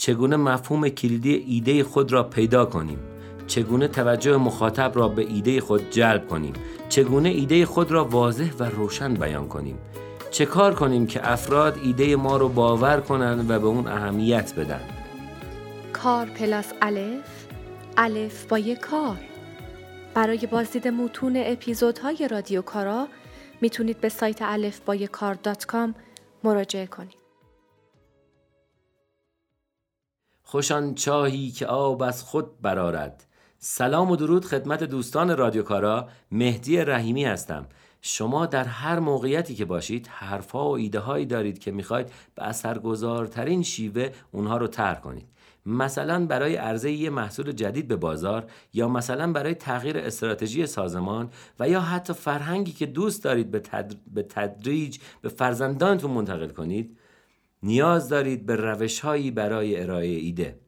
چگونه مفهوم کلیدی ایده خود را پیدا کنیم؟ چگونه توجه مخاطب را به ایده خود جلب کنیم؟ چگونه ایده خود را واضح و روشن بیان کنیم؟ چه کار کنیم که افراد ایده ما رو باور کنند و به اون اهمیت بدن؟ کار پلاس الف الف با یک کار برای بازدید متون اپیزودهای رادیو کارا می‌تونید به سایت الف با کار دات کام مراجعه کنید. خوشان چاهی که آب از خود برارد سلام و درود خدمت دوستان رادیو کارا. مهدی رحیمی هستم. شما در هر موقعیتی که باشید حرفها و ایده هایی دارید که می‌خواید به اثرگذارترین شیوه اونها رو طرح کنید. مثلا برای عرضه یه محصول جدید به بازار یا مثلا برای تغییر استراتژی سازمان و یا حتی فرهنگی که دوست دارید به, تدریج به فرزندانتون منتقل کنید نیاز دارید به روشهایی برای ارائه ایده.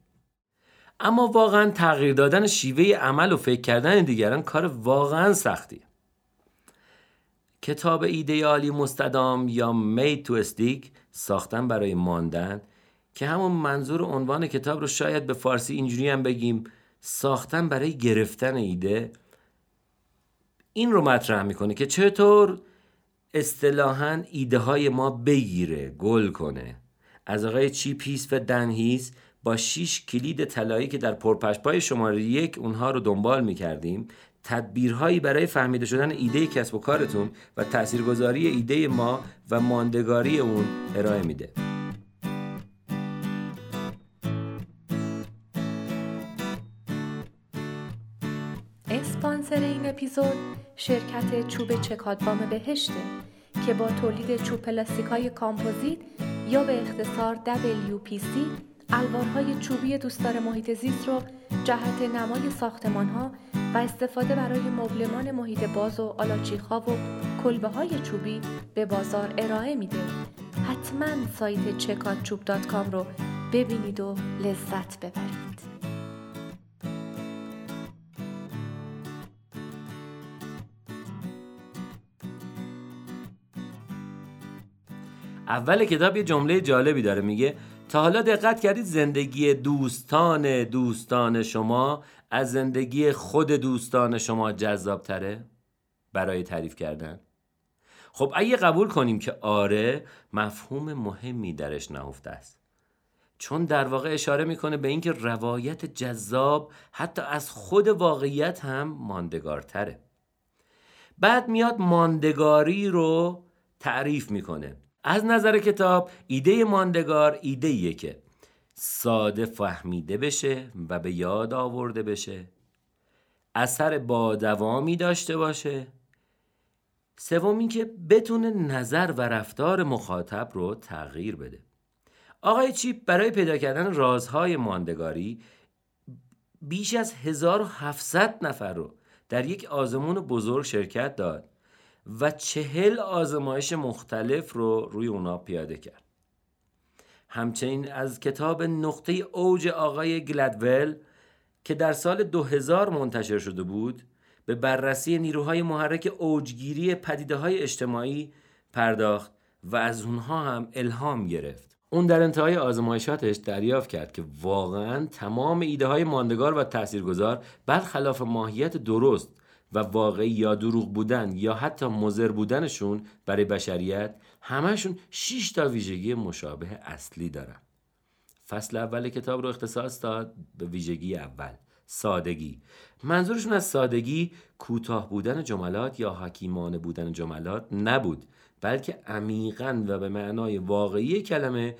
اما واقعا تغییر دادن شیوه عمل و فکر کردن دیگران کار واقعا سختیه کتاب ایدئالی مستدام یا مید تو استیک ساختن برای ماندن که همون منظور عنوان کتاب رو شاید به فارسی اینجوری هم بگیم ساختن برای گرفتن ایده این رو مطرح می‌کنه که چطور اصطلاحا ایده های ما بگیره گل کنه. از آقای چی پیس و دنهیز با شیش کلید طلایی که در پرپشپای شماره یک اونها رو دنبال می‌کردیم تدبیرهایی برای فهمیده شدن ایده کسب و کارتون و تاثیرگذاری ایده ما و ماندگاری اون ارائه میده. اسپانسر این اپیزود شرکت چوب چکادبام بهشته که با تولید چوب پلاستیک های کامپوزیت یا به اختصار WPC الوارهای چوبی دوستدار محیط زیست رو جهت نمای ساختمان ها و استفاده برای مبلمان محیط باز و آلاچیخا و کلبه های چوبی به بازار ارائه میده. حتما سایت چکاتچوب رو ببینید و لذت ببرید. اول کتاب یه جمله جالبی داره میگه تا حالا دقت کردید زندگی دوستان دوستان شما از زندگی خود دوستان شما جذاب تره برای تعریف کردن؟ خب اگه قبول کنیم که آره مفهوم مهمی درش نهفته است. چون در واقع اشاره می‌کنه به اینکه روایت جذاب حتی از خود واقعیت هم ماندگارتره. بعد میاد ماندگاری رو تعریف می‌کنه. از نظر کتاب ایده ماندگار ایده که ساده فهمیده بشه و به یاد آورده بشه. اثر با دوامی داشته باشه. سوم اینکه بتونه نظر و رفتار مخاطب رو تغییر بده. آقای چیپ برای پیدا کردن رازهای ماندگاری بیش از 1700 نفر رو در یک آزمون بزرگ شرکت داد. و چهل آزمایش مختلف رو روی اونا پیاده کرد. همچنین از کتاب نقطه اوج آقای گلدول که در سال 2000 منتشر شده بود به بررسی نیروهای محرک اوجگیری پدیده های اجتماعی پرداخت و از اونها هم الهام گرفت. اون در انتهای آزمایشاتش دریافت کرد که واقعا تمام ایده های ماندگار و تاثیرگذار برخلاف ماهیت درست و واقعی یا دروغ بودن یا حتی مزر بودنشون برای بشریت همهشون 6 تا ویژگی مشابه اصلی دارن. فصل اول کتاب رو اختصاص داد به ویژگی اول سادگی. منظورشون از سادگی کوتاه بودن جملات یا حکیمانه بودن جملات نبود بلکه عمیقا و به معنای واقعی کلمه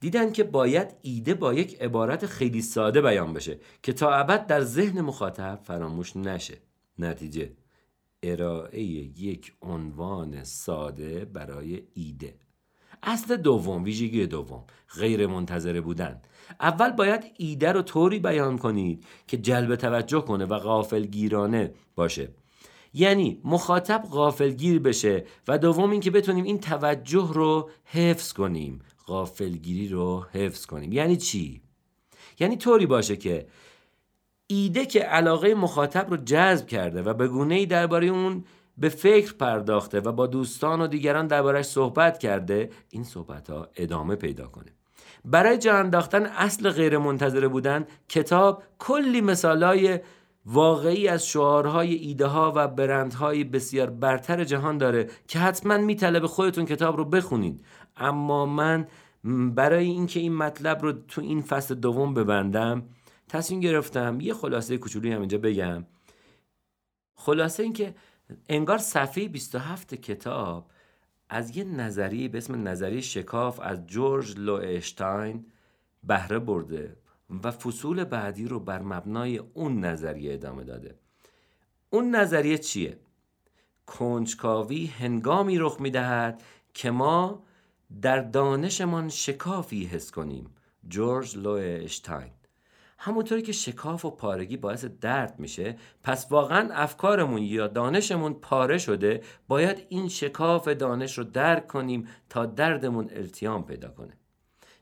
دیدن که باید ایده با یک عبارت خیلی ساده بیان بشه که تا ابد در ذهن مخاطب فراموش نشه. نتیجه. ارائه یک عنوان ساده برای ایده. اصل دوم ویژگی دوم. غیر منتظره بودن. اول باید ایده رو طوری بیان کنید که جلب توجه کنه و غافلگیرانه باشه. یعنی مخاطب غافلگیر بشه و دوم اینکه بتونیم این توجه رو حفظ کنیم. غافلگیری رو حفظ کنیم. یعنی چی؟ یعنی طوری باشه که ایده که علاقه مخاطب رو جذب کرده و به گونه ای درباره اون به فکر پرداخته و با دوستان و دیگران دربارش صحبت کرده این صحبت ها ادامه پیدا کنه. برای جا انداختن اصل غیر منتظره بودن کتاب کلی مثالای واقعی از شعارهای ایده ها و برندهای بسیار برتر جهان داره که حتما میطلب خودتون کتاب رو بخونید. اما من برای اینکه این مطلب رو تو این فصل دوم ببندم تصمیم گرفتم یه خلاصه کوچولی هم اینجا بگم. خلاصه اینکه انگار صفحه 27 کتاب از یه نظریه به اسم نظریه شکاف از جورج لوئشتاین بهره برده و فصول بعدی رو بر مبنای اون نظریه ادامه داده. اون نظریه چیه؟ کنجکاوی هنگامی رخ می‌دهد که ما در دانشمان شکافی حس کنیم. جورج لوئشتاین. همونطوری که شکاف و پارگی باعث درد میشه پس واقعا افکارمون یا دانشمون پاره شده باید این شکاف دانش رو درک کنیم تا دردمون التیام پیدا کنه.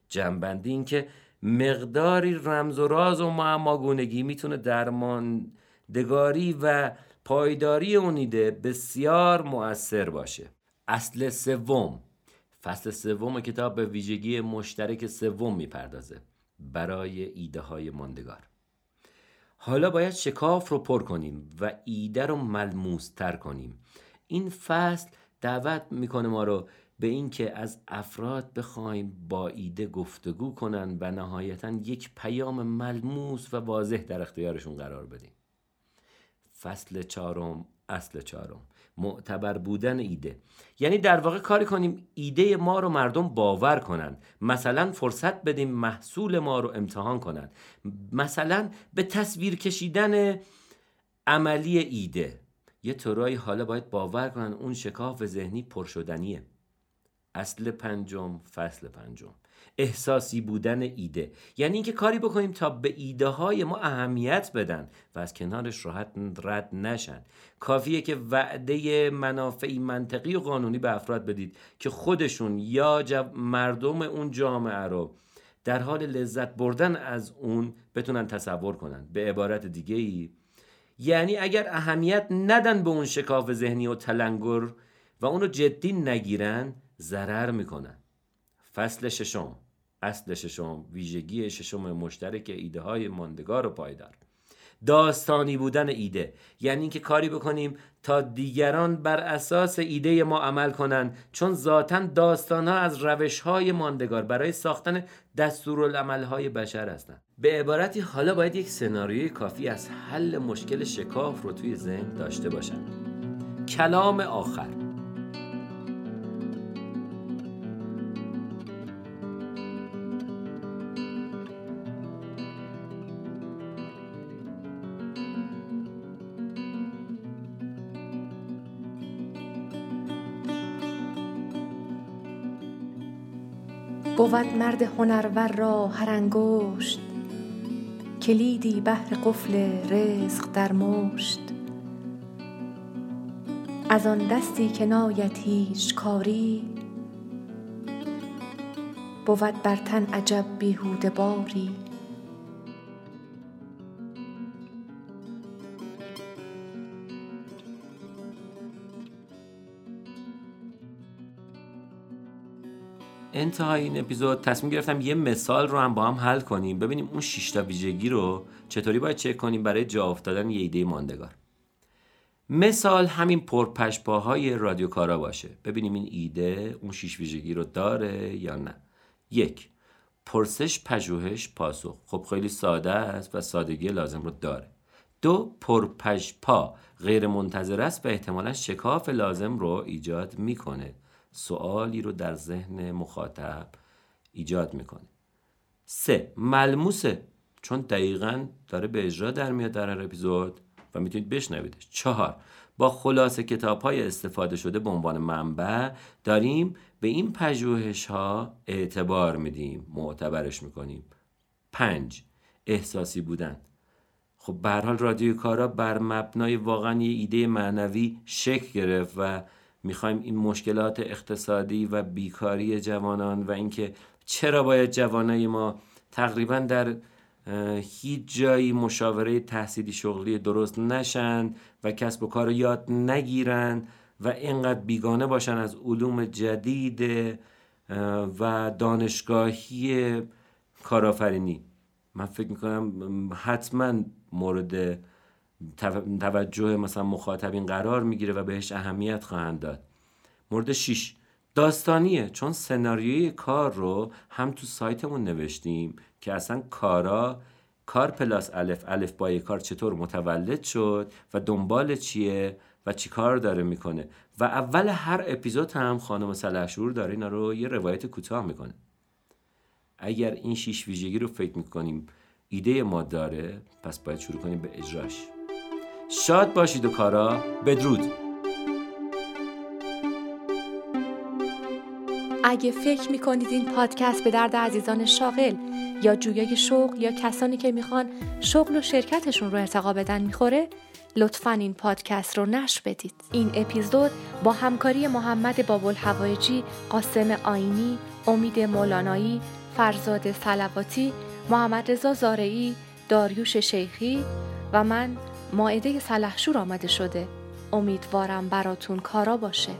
جنبندی این که مقداری رمز و راز و معماگونگی می‌تونه درماندگاری و پایداری اون ایده بسیار مؤثر باشه. اصل سوم. فصل سوم کتاب به ویژگی مشترک سوم می‌پردازه. برای ایده های ماندگار. حالا باید شکاف رو پر کنیم و ایده رو ملموستر کنیم. این فصل دعوت می‌کنه ما رو به اینکه از افراد بخوایم با ایده گفتگو کنن و نهایتا یک پیام ملموس و واضح در اختیارشون قرار بدیم. فصل چهارم اصل چهارم. معتبر بودن ایده. یعنی در واقع کاری کنیم ایده ما رو مردم باور کنن. مثلا فرصت بدیم محصول ما رو امتحان کنن. مثلا به تصویر کشیدن عملی ایده. یه طورایی حالا باید باور کنن اون شکاف ذهنی پرشدنیه اصل پنجم فصل پنجم. احساسی بودن ایده. یعنی اینکه کاری بکنیم تا به ایده های ما اهمیت بدن و از کنارش راحت رد نشن. کافیه که وعده منافعی منطقی و قانونی به افراد بدید که خودشون یا مردم اون جامعه رو در حال لذت بردن از اون بتونن تصور کنن. به عبارت دیگه ای یعنی اگر اهمیت ندن به اون شکاف ذهنی و تلنگر و اونو جدی نگیرن ضرر می‌کنن. فصل ششم. اصل ششم ویژگی ششم مشترک ایده های ماندگار و پایدار. داستانی بودن ایده. یعنی اینکه کاری بکنیم تا دیگران بر اساس ایده ما عمل کنند چون ذاتا داستان ها از روش های ماندگار برای ساختن دستورالعمل های بشر هستند. به عبارتی حالا باید یک سناریوی کافی از حل مشکل شکاف رو توی ذهن داشته باشن. کلام آخر. بود مرد هنرور را هر انگشت کلیدی بهر قفل رزق در مشت. از آن دستی که ناید هیچ کاری بود بر تن عجب بیهوده باری. انتهای این اپیزود تصمیم گرفتم یه مثال رو هم با هم حل کنیم. ببینیم اون 6 تا ویژگی رو چطوری باید چک کنیم برای جا افتادن یه ایده ماندگار. مثال همین پرپشپاهای رادیو کارا باشه. ببینیم این ایده اون 6 ویژگی رو داره یا نه. یک پرسش پژوهش پاسخ. خب خیلی ساده است و سادگی لازم رو داره. دو پرپژپا غیر منتظر است و احتمالا شکاف لازم رو ایجاد می‌کنه. سوالی رو در ذهن مخاطب ایجاد می‌کنه. سه ملموسه. چون دقیقا داره به اجرا در میاد در هر اپیزود و می‌تونید بشنویدش. چهار با خلاصه کتاب های استفاده شده به عنوان منبع داریم به این پژوهش ها اعتبار میدیم معتبرش می‌کنیم. پنج احساسی بودن. خب به حال رادیو کارا بر مبنای واقعا یه ایده معنوی شکل گرفت و می‌خوایم این مشکلات اقتصادی و بیکاری جوانان و اینکه چرا باید جوانای ما تقریبا در هیچ جایی مشاوره تحصیلی شغلی درست نشن و کسب و کار یاد نگیرن و اینقدر بیگانه باشن از علوم جدید و دانشگاهی کارآفرینی. من فکر می‌کنم حتما مورد توجه مثلا مخاطبین قرار می‌گیره و بهش اهمیت خواهند داد. مورد 6 داستانیه. چون سناریوی کار رو هم تو سایتمون نوشتیم که اصلا کارا کار پلاس الف. الف بای کار چطور متولد شد و دنبال چیه و چی کار داره می‌کنه. و اول هر اپیزود هم خانم سلحشور داره اینا رو یه روایت کوتاه می‌کنه. اگر این شیش ویژگی رو فکر می‌کنیم ایده ما داره پس باید شروع کنیم به اجراش. شاد باشید و کارا بدرود. اگه فکر می‌کنید این پادکست به درد عزیزان شاغل یا جویای شغل یا کسانی که می‌خوان شغل و شرکتشون رو ارتقا بدن می‌خوره لطفا این پادکست رو نشر بدید. این اپیزود با همکاری محمد بابل هوایجی قاسم آینی امید مولانایی فرزاد سلواتی محمد رضا زارعی داریوش شیخی و من ماعده سلحشور آمده شده. امیدوارم براتون کارا باشه.